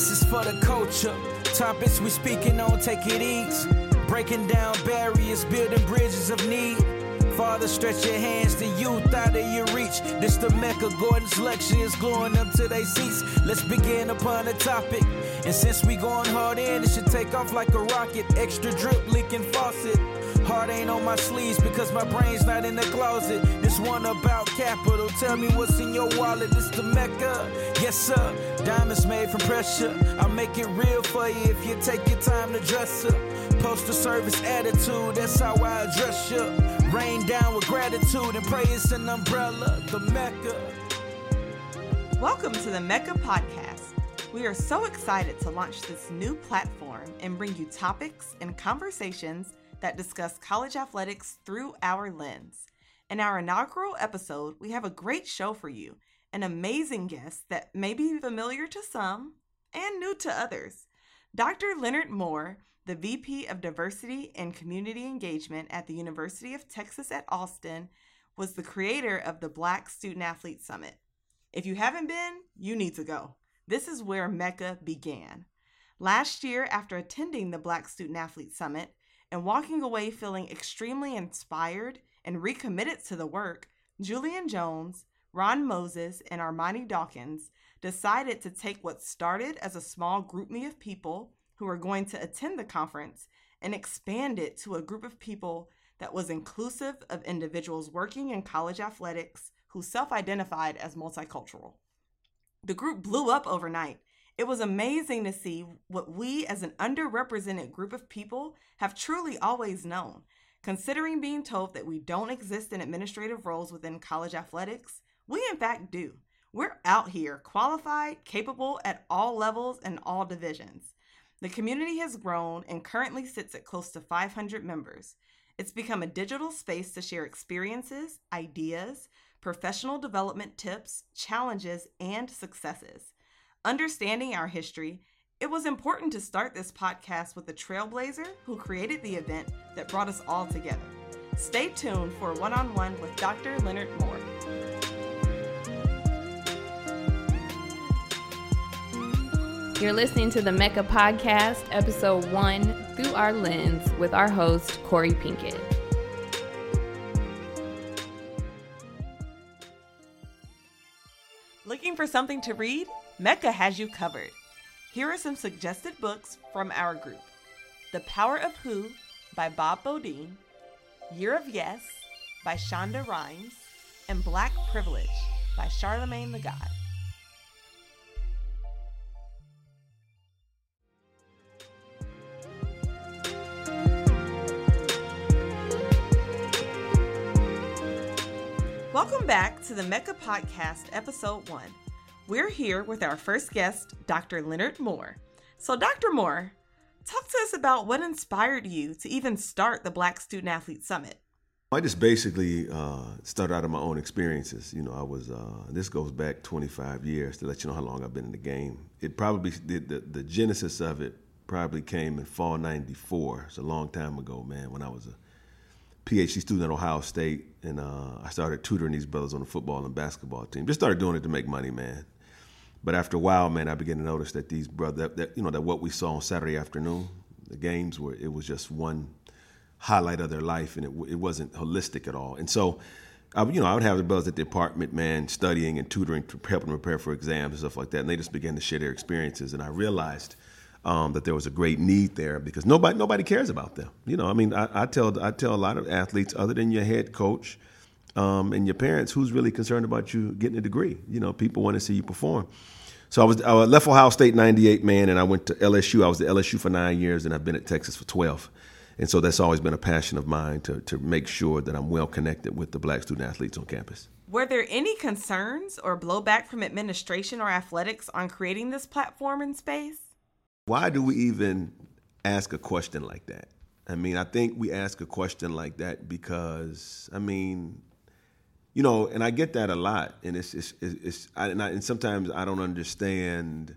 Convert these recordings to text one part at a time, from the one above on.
This is for the culture. Topics we speaking on, take it easy. Breaking down barriers, building bridges of need. Father, stretch your hands to youth out of your reach. This the Mecca, Gordon's lecture is glowing up to their seats. Let's begin upon the topic. And since we going hard in, it should take off like a rocket. Extra drip leaking faucet. Heart ain't on my sleeves because my brain's not in the closet. This one about capital. Tell me what's in your wallet. This the Mecca. Yes, sir. Diamonds made from pressure. I'll make it real for you if you take your time to dress up. Postal service attitude, that's how I address you. Rain down with gratitude and praise an umbrella. The Mecca. Welcome to the Mecca Podcast. We are so excited to launch this new platform and bring you topics and conversations that discuss college athletics through our lens. In our inaugural episode, we have a great show for you an amazing guest that may be familiar to some and new to others. Dr. Leonard Moore, the VP of Diversity and Community Engagement at the University of Texas at Austin, was the creator of the Black Student Athlete Summit. If you haven't been, you need to go. This is where Mecca began. Last year, after attending the Black Student Athlete Summit and walking away feeling extremely inspired and recommitted to the work, Julian Jones, Ron Moses, and Armani Dawkins decided to take what started as a small GroupMe of people who were going to attend the conference and expand it to a group of people that was inclusive of individuals working in college athletics who self identified as multicultural. The group blew up overnight. It was amazing to see what we, as an underrepresented group of people, have truly always known. Considering being told that we don't exist in administrative roles within college athletics, we in fact do. We're out here, qualified, capable at all levels and all divisions. The community has grown and currently sits at close to 500 members. It's become a digital space to share experiences, ideas, professional development tips, challenges, and successes. Understanding our history, it was important to start this podcast with the trailblazer who created the event that brought us all together. Stay tuned for one on one with Dr. Leonard Moore. You're listening to the Mecca Podcast, episode one, Through Our Lens, with our host, Corey Pinkett. Looking for something to read? Mecca has you covered. Here are some suggested books from our group The Power of Who by Bob Beaudine, Year of Yes by Shonda Rhimes, and Black Privilege by Charlemagne the God. Back to the Mecca Podcast, Episode 1. We're here with our first guest, Dr. Leonard Moore. So, Dr. Moore, talk to us about what inspired you to even start the Black Student Athlete Summit. I just basically uh, started out of my own experiences. You know, I was, uh, this goes back 25 years to let you know how long I've been in the game. It probably, the, the, the genesis of it probably came in fall 94. It's a long time ago, man, when I was a PhD student at Ohio State, and uh, I started tutoring these brothers on the football and basketball team. Just started doing it to make money, man. But after a while, man, I began to notice that these brothers, that, that, you know, that what we saw on Saturday afternoon, the games were, it was just one highlight of their life, and it, it wasn't holistic at all. And so, I, you know, I would have the brothers at the apartment, man, studying and tutoring, to help them prepare for exams and stuff like that. And they just began to share their experiences, and I realized um, that there was a great need there because nobody nobody cares about them. You know, I mean, I, I tell I tell a lot of athletes, other than your head coach um, and your parents, who's really concerned about you getting a degree. You know, people want to see you perform. So I was I left Ohio State '98, man, and I went to LSU. I was at LSU for nine years, and I've been at Texas for 12. And so that's always been a passion of mine to to make sure that I'm well connected with the black student athletes on campus. Were there any concerns or blowback from administration or athletics on creating this platform and space? Why do we even ask a question like that? I mean, I think we ask a question like that because, I mean, you know, and I get that a lot, and it's it's it's, it's I, and, I, and, sometimes I don't understand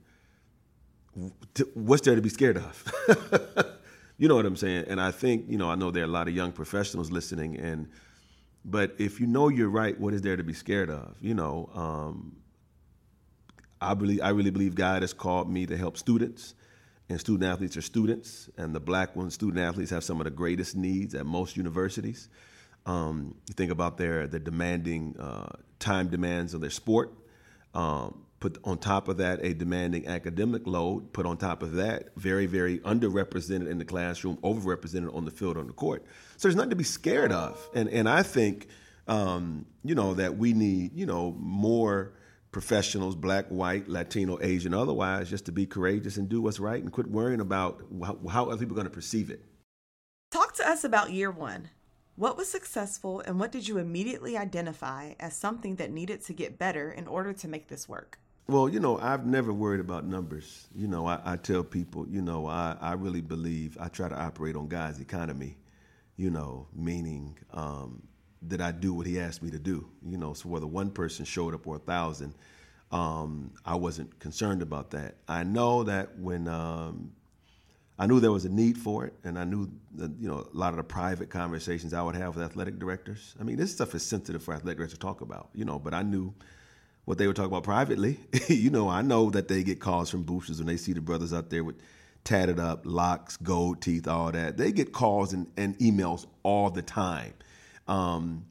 what's there to be scared of. you know what I'm saying? And I think you know, I know there are a lot of young professionals listening, and but if you know you're right, what is there to be scared of? You know, um, I believe I really believe God has called me to help students, and student athletes are students, and the black ones student athletes have some of the greatest needs at most universities. Um, you think about their their demanding uh, time demands of their sport. Um, put on top of that a demanding academic load. Put on top of that very very underrepresented in the classroom, overrepresented on the field on the court. So there's nothing to be scared of. And and I think um, you know that we need you know more professionals, black, white, Latino, Asian, otherwise, just to be courageous and do what's right and quit worrying about how, other people are going to perceive it. Talk to us about year one. What was successful and what did you immediately identify as something that needed to get better in order to make this work? Well, you know, I've never worried about numbers. You know, I, I tell people, you know, I, I really believe I try to operate on God's economy, you know, meaning um, that I do what He asked me to do. You know, so whether one person showed up or a thousand, um, I wasn't concerned about that. I know that when um, I knew there was a need for it, and I knew that you know a lot of the private conversations I would have with athletic directors. I mean, this stuff is sensitive for athletic directors to talk about, you know. But I knew what they would talk about privately. you know, I know that they get calls from boosters when they see the brothers out there with tatted up locks, gold teeth, all that. They get calls and, and emails all the time. Um,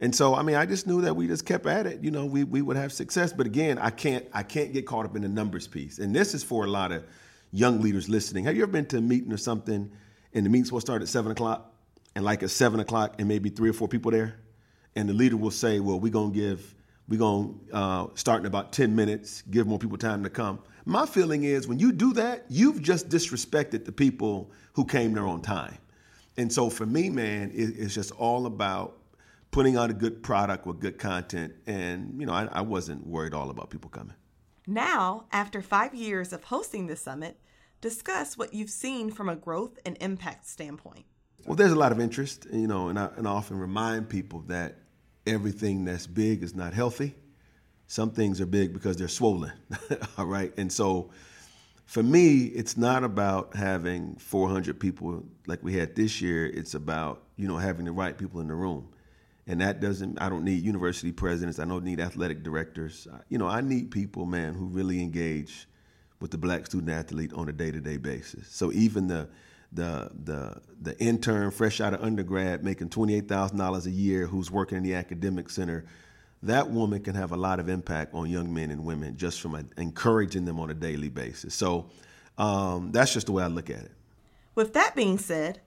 and so, I mean, I just knew that we just kept at it. You know, we we would have success. But again, I can't I can't get caught up in the numbers piece. And this is for a lot of young leaders listening. Have you ever been to a meeting or something and the meeting's supposed to start at seven o'clock and like at seven o'clock and maybe three or four people there? And the leader will say, well, we're to give, we're going to uh, start in about 10 minutes, give more people time to come. My feeling is when you do that, you've just disrespected the people who came there on time. And so for me, man, it, it's just all about putting out a good product with good content. And, you know, I, I wasn't worried all about people coming. Now, after five years of hosting the summit, discuss what you've seen from a growth and impact standpoint. Well, there's a lot of interest, you know, and I, and I often remind people that everything that's big is not healthy. Some things are big because they're swollen, all right? And so for me, it's not about having 400 people like we had this year. It's about, you know, having the right people in the room. And that doesn't, I don't need university presidents. I don't need athletic directors. You know, I need people, man, who really engage with the black student athlete on a day to day basis. So even the, the, the, the intern fresh out of undergrad making $28,000 a year who's working in the academic center, that woman can have a lot of impact on young men and women just from encouraging them on a daily basis. So um, that's just the way I look at it. With that being said,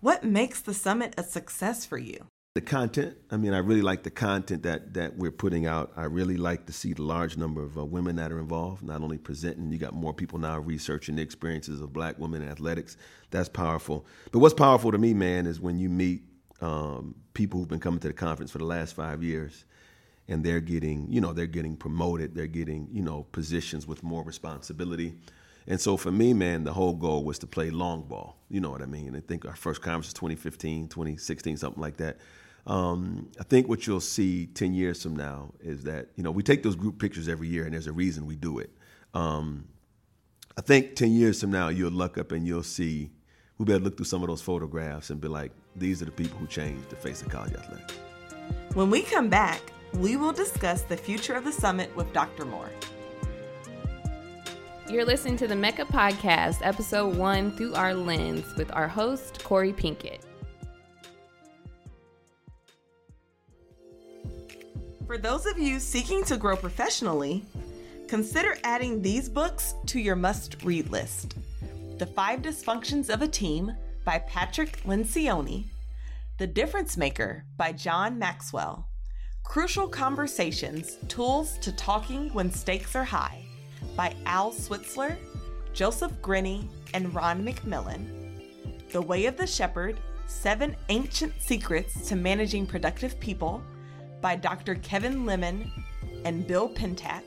what makes the summit a success for you? the content. I mean, I really like the content that that we're putting out. I really like to see the large number of uh, women that are involved, not only presenting. You got more people now researching the experiences of Black women in athletics. That's powerful. But what's powerful to me, man, is when you meet um, people who've been coming to the conference for the last five years, and they're getting, you know, they're getting promoted. They're getting, you know, positions with more responsibility. And so for me, man, the whole goal was to play long ball. You know what I mean? I think our first conference was 2015, 2016, something like that. Um, I think what you'll see 10 years from now is that, you know, we take those group pictures every year and there's a reason we do it. Um, I think 10 years from now, you'll look up and you'll see, we'll be able to look through some of those photographs and be like, these are the people who changed the face of college athletics. When we come back, we will discuss the future of the summit with Dr. Moore. You're listening to the Mecca Podcast, episode one, Through Our Lens, with our host, Corey Pinkett. For those of you seeking to grow professionally, consider adding these books to your must read list The Five Dysfunctions of a Team by Patrick Lencioni, The Difference Maker by John Maxwell, Crucial Conversations Tools to Talking When Stakes Are High by Al Switzler, Joseph Grenny, and Ron McMillan, The Way of the Shepherd Seven Ancient Secrets to Managing Productive People by Dr. Kevin Leman and Bill Pentak,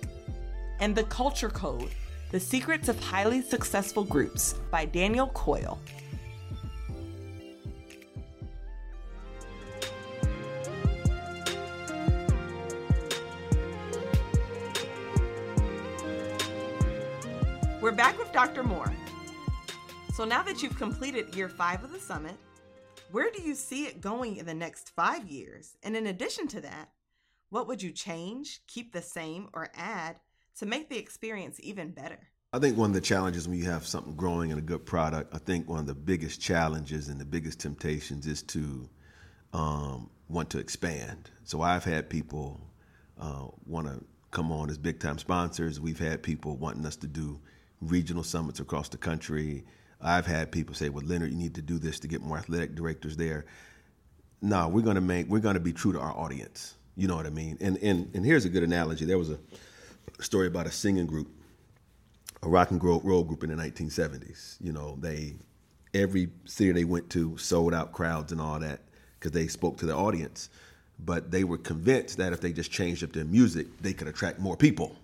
and The Culture Code The Secrets of Highly Successful Groups by Daniel Coyle. We're back with Dr. Moore. So now that you've completed year five of the summit, where do you see it going in the next five years? And in addition to that, what would you change, keep the same, or add to make the experience even better? I think one of the challenges when you have something growing and a good product, I think one of the biggest challenges and the biggest temptations is to um, want to expand. So I've had people uh, want to come on as big time sponsors. We've had people wanting us to do regional summits across the country. I've had people say, "Well, Leonard, you need to do this to get more athletic directors there." No, we're going to make we're going to be true to our audience. You know what I mean? And and and here's a good analogy. There was a story about a singing group, a rock and roll group in the 1970s. You know, they every city they went to sold out crowds and all that because they spoke to the audience. But they were convinced that if they just changed up their music, they could attract more people.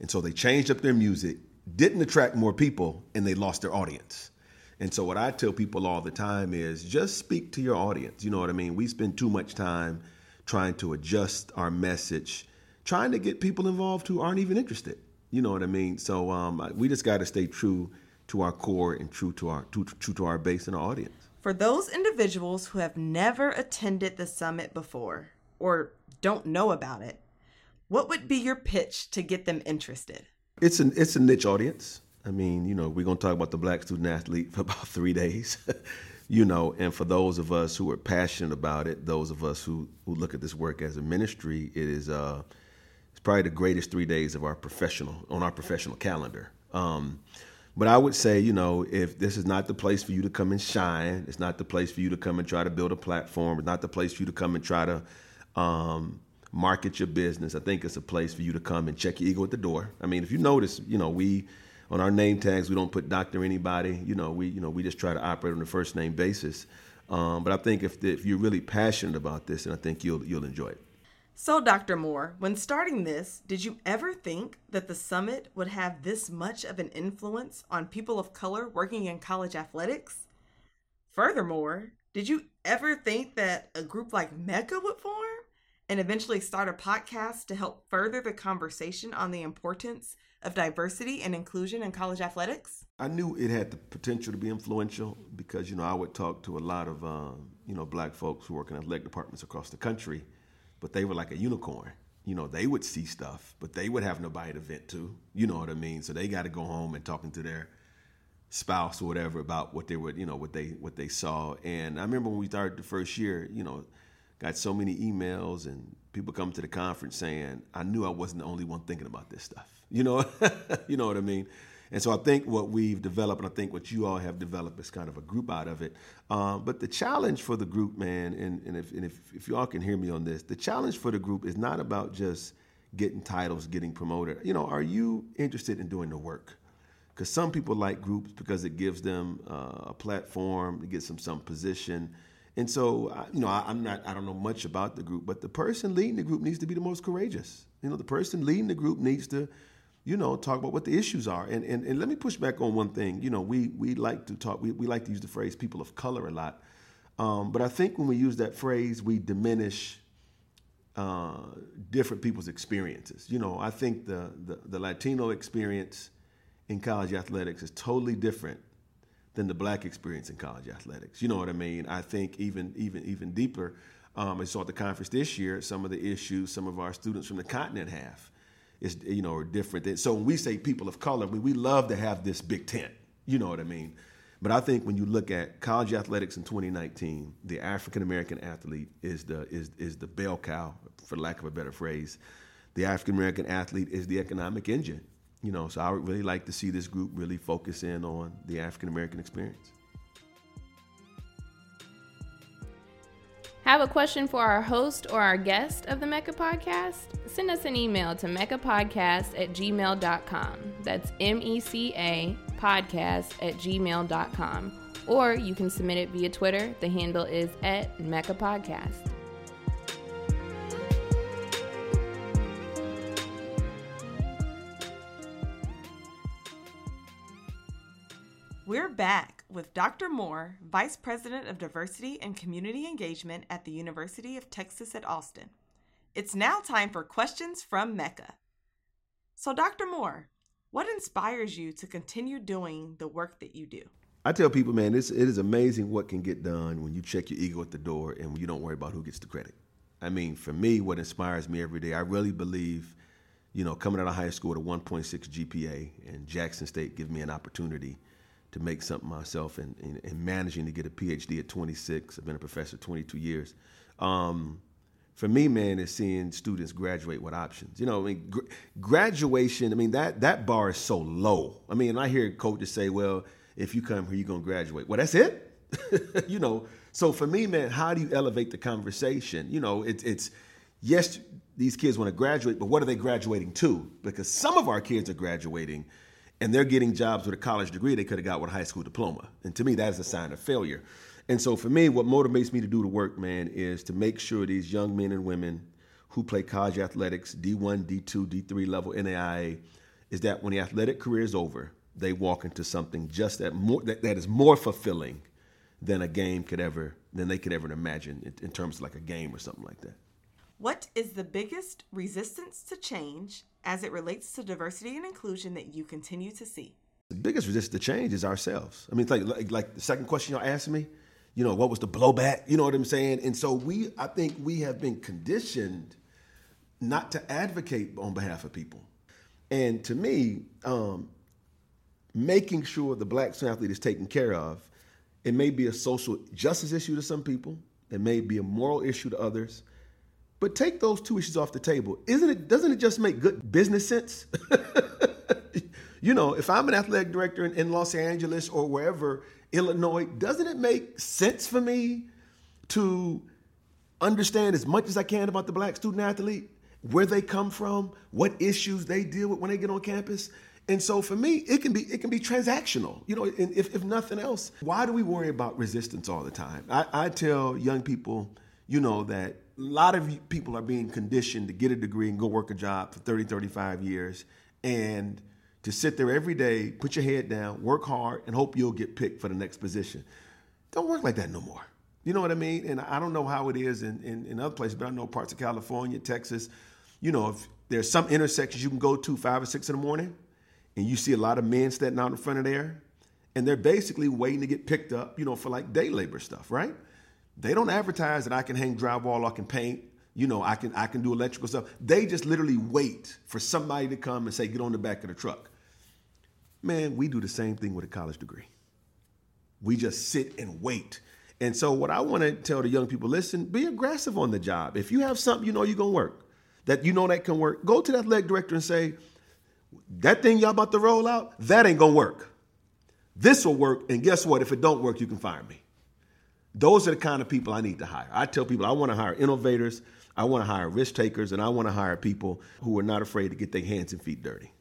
And so they changed up their music, didn't attract more people, and they lost their audience. And so what I tell people all the time is just speak to your audience. You know what I mean? We spend too much time trying to adjust our message, trying to get people involved who aren't even interested. You know what I mean? So um, we just got to stay true to our core and true to our true, true to our base and our audience. For those individuals who have never attended the summit before or don't know about it, what would be your pitch to get them interested? It's an it's a niche audience. I mean, you know, we're gonna talk about the black student athlete for about three days. you know, and for those of us who are passionate about it, those of us who, who look at this work as a ministry, it is uh, it's probably the greatest three days of our professional on our professional calendar. Um, but I would say, you know, if this is not the place for you to come and shine, it's not the place for you to come and try to build a platform, it's not the place for you to come and try to um, market your business. I think it's a place for you to come and check your ego at the door. I mean, if you notice, you know, we on our name tags we don't put doctor anybody. You know, we you know we just try to operate on a first name basis. Um, but I think if the, if you're really passionate about this, and I think you'll you'll enjoy it. So, Dr. Moore, when starting this, did you ever think that the summit would have this much of an influence on people of color working in college athletics? Furthermore, did you ever think that a group like Mecca would form and eventually start a podcast to help further the conversation on the importance of diversity and inclusion in college athletics? I knew it had the potential to be influential because, you know, I would talk to a lot of, um, you know, black folks who work in athletic departments across the country but they were like a unicorn. You know, they would see stuff, but they would have nobody to vent to. You know what I mean? So they got to go home and talking to their spouse or whatever about what they would, you know, what they what they saw. And I remember when we started the first year, you know, got so many emails and people come to the conference saying, "I knew I wasn't the only one thinking about this stuff." You know, you know what I mean? And so I think what we've developed, and I think what you all have developed, is kind of a group out of it. Um, but the challenge for the group, man, and, and, if, and if, if y'all can hear me on this, the challenge for the group is not about just getting titles, getting promoted. You know, are you interested in doing the work? Because some people like groups because it gives them uh, a platform, it gives them some position. And so, you know, I, am not, I don't know much about the group, but the person leading the group needs to be the most courageous. You know, the person leading the group needs to you know, talk about what the issues are. And, and, and let me push back on one thing. You know, we, we like to talk, we, we like to use the phrase people of color a lot. Um, but I think when we use that phrase, we diminish uh, different people's experiences. You know, I think the, the, the Latino experience in college athletics is totally different than the black experience in college athletics. You know what I mean? I think even even even deeper. Um, I saw at the conference this year some of the issues some of our students from the continent have is you know are different. So when we say people of color, we, we love to have this big tent. You know what I mean? But I think when you look at college athletics in 2019, the African American athlete is the is is the bell cow, for lack of a better phrase. The African American athlete is the economic engine. You know, so I would really like to see this group really focus in on the African American experience. Have a question for our host or our guest of the Mecca Podcast? Send us an email to meccapodcast at gmail.com. That's M E C A podcast at gmail.com. Or you can submit it via Twitter. The handle is at Mecca Podcast. Back with Dr. Moore, Vice President of Diversity and Community Engagement at the University of Texas at Austin. It's now time for questions from Mecca. So, Dr. Moore, what inspires you to continue doing the work that you do? I tell people, man, it's, it is amazing what can get done when you check your ego at the door and you don't worry about who gets the credit. I mean, for me, what inspires me every day, I really believe you know, coming out of high school with a 1.6 GPA and Jackson State giving me an opportunity to make something myself and, and, and, managing to get a PhD at 26. I've been a professor 22 years. Um, for me, man, is seeing students graduate with options. You know, I mean, gr- graduation. I mean that that bar is so low. I mean, I hear coaches say, "Well, if you come here, you're gonna graduate." Well, that's it. you know. So for me, man, how do you elevate the conversation? You know, it's it's yes, these kids want to graduate, but what are they graduating to? Because some of our kids are graduating and they're getting jobs with a college degree they could have got with a high school diploma. And to me, that is a sign of failure. And so for me, what motivates me to do the work, man, is to make sure these young men and women who play college athletics, D1, D2, D3 level, NAIA, is that when the athletic career is over, they walk into something just that more that, that is more fulfilling than a game could ever than they could ever imagine in, in terms of like a game or something like that. What is the biggest resistance to change as it relates to diversity and inclusion that you continue to see? The biggest resistance to change is ourselves. I mean, it's like, like, like the second question y'all asked me, you know, what was the blowback? You know what I'm saying? And so we, I think we have been conditioned not to advocate on behalf of people. And to me, um, making sure the black student athlete is taken care of, it may be a social justice issue to some people, it may be a moral issue to others, but take those two issues off the table. Isn't it? Doesn't it just make good business sense? you know, if I'm an athletic director in, in Los Angeles or wherever, Illinois, doesn't it make sense for me to understand as much as I can about the black student athlete, where they come from, what issues they deal with when they get on campus? And so for me, it can be it can be transactional. You know, if, if nothing else, why do we worry about resistance all the time? I, I tell young people, you know, that lot of people are being conditioned to get a degree and go work a job for 30, 35 years and to sit there every day, put your head down, work hard, and hope you'll get picked for the next position. Don't work like that no more. You know what I mean? And I don't know how it is in, in, in other places, but I know parts of California, Texas, you know, if there's some intersections you can go to five or six in the morning, and you see a lot of men standing out in front of there, and they're basically waiting to get picked up, you know, for like day labor stuff, right? They don't advertise that I can hang drywall, I can paint, you know, I can I can do electrical stuff. They just literally wait for somebody to come and say, get on the back of the truck. Man, we do the same thing with a college degree. We just sit and wait. And so what I want to tell the young people, listen, be aggressive on the job. If you have something you know you're gonna work, that you know that can work, go to that leg director and say, that thing y'all about to roll out, that ain't gonna work. This will work, and guess what? If it don't work, you can fire me. Those are the kind of people I need to hire. I tell people I want to hire innovators, I want to hire risk takers, and I want to hire people who are not afraid to get their hands and feet dirty.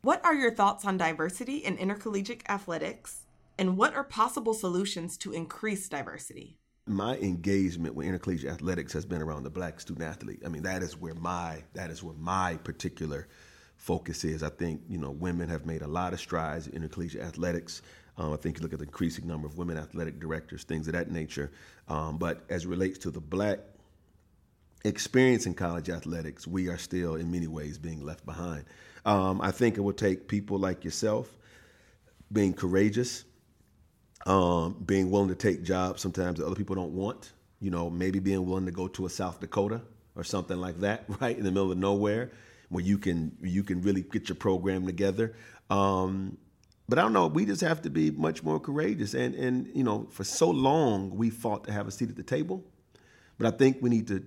What are your thoughts on diversity in intercollegiate athletics, and what are possible solutions to increase diversity? My engagement with intercollegiate athletics has been around the black student athlete. I mean, that is where my that is where my particular focus is. I think you know women have made a lot of strides in intercollegiate athletics. Um, I think you look at the increasing number of women athletic directors, things of that nature. Um, but as it relates to the black experience in college athletics, we are still in many ways being left behind. Um, I think it will take people like yourself being courageous, um, being willing to take jobs sometimes that other people don't want. You know, maybe being willing to go to a South Dakota or something like that, right in the middle of nowhere, where you can you can really get your program together. Um, but I don't know. We just have to be much more courageous. And and you know, for so long we fought to have a seat at the table, but I think we need to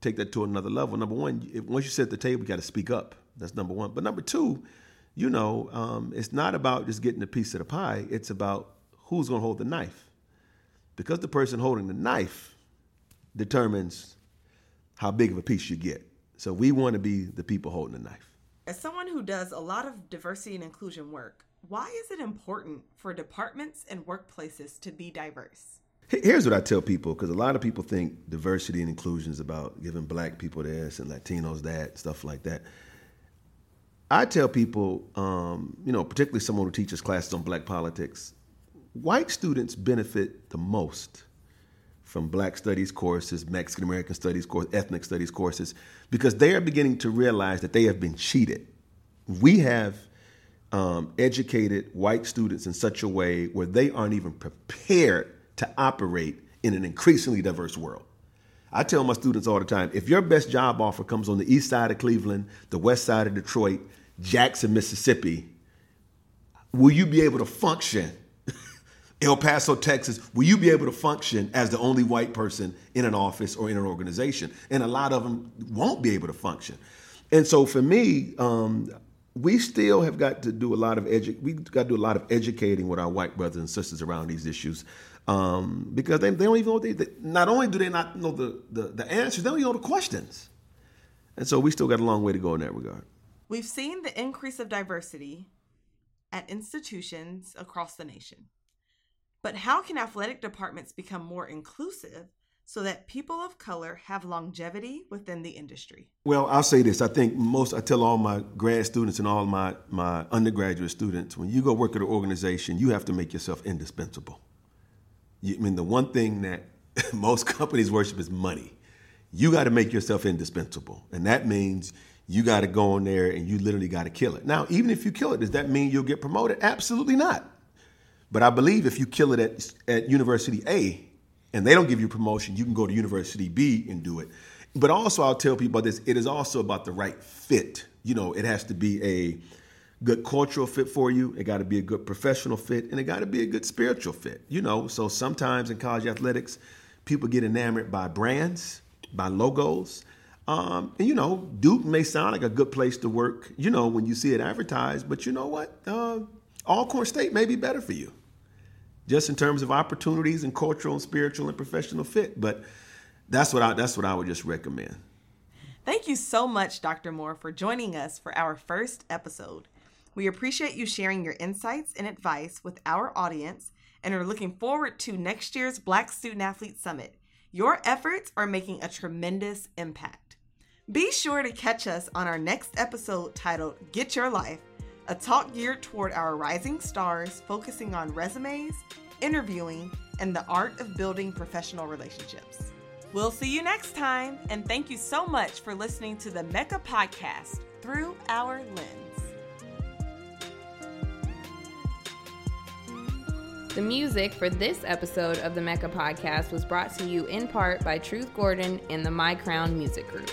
take that to another level. Number one, if, once you sit at the table, you got to speak up. That's number one. But number two, you know, um, it's not about just getting a piece of the pie. It's about who's going to hold the knife, because the person holding the knife determines how big of a piece you get. So we want to be the people holding the knife. As someone who does a lot of diversity and inclusion work, why is it important for departments and workplaces to be diverse? Here's what I tell people because a lot of people think diversity and inclusion is about giving black people this and Latinos that, stuff like that. I tell people, um, you know, particularly someone who teaches classes on black politics, white students benefit the most from black studies courses, Mexican American studies courses, ethnic studies courses, because they are beginning to realize that they have been cheated. We have um, educated white students in such a way where they aren't even prepared to operate in an increasingly diverse world. I tell my students all the time if your best job offer comes on the east side of Cleveland, the west side of Detroit, Jackson, Mississippi, will you be able to function? El Paso, Texas, will you be able to function as the only white person in an office or in an organization? And a lot of them won't be able to function. And so for me, um, we still have got to do a lot of edu- we got to do a lot of educating with our white brothers and sisters around these issues um, because they, they don't even know they, they, not only do they not know the, the, the answers they don't even know the questions. And so we still got a long way to go in that regard. We've seen the increase of diversity at institutions across the nation. But how can athletic departments become more inclusive so that people of color have longevity within the industry? Well, I'll say this. I think most, I tell all my grad students and all my, my undergraduate students, when you go work at an organization, you have to make yourself indispensable. You, I mean, the one thing that most companies worship is money. You got to make yourself indispensable. And that means you got to go in there and you literally got to kill it. Now, even if you kill it, does that mean you'll get promoted? Absolutely not. But I believe if you kill it at, at University A, and they don't give you promotion, you can go to University B and do it. But also, I'll tell people about this it is also about the right fit. You know, it has to be a good cultural fit for you, it got to be a good professional fit, and it got to be a good spiritual fit. You know, so sometimes in college athletics, people get enamored by brands, by logos. Um, and you know, Duke may sound like a good place to work, you know, when you see it advertised, but you know what? Uh, Alcorn State may be better for you just in terms of opportunities and cultural and spiritual and professional fit. But that's what I that's what I would just recommend. Thank you so much, Dr. Moore, for joining us for our first episode. We appreciate you sharing your insights and advice with our audience and are looking forward to next year's Black Student Athlete Summit. Your efforts are making a tremendous impact. Be sure to catch us on our next episode titled Get Your Life a talk geared toward our rising stars, focusing on resumes, interviewing, and the art of building professional relationships. We'll see you next time, and thank you so much for listening to the Mecca Podcast through our lens. The music for this episode of the Mecca Podcast was brought to you in part by Truth Gordon and the My Crown Music Group.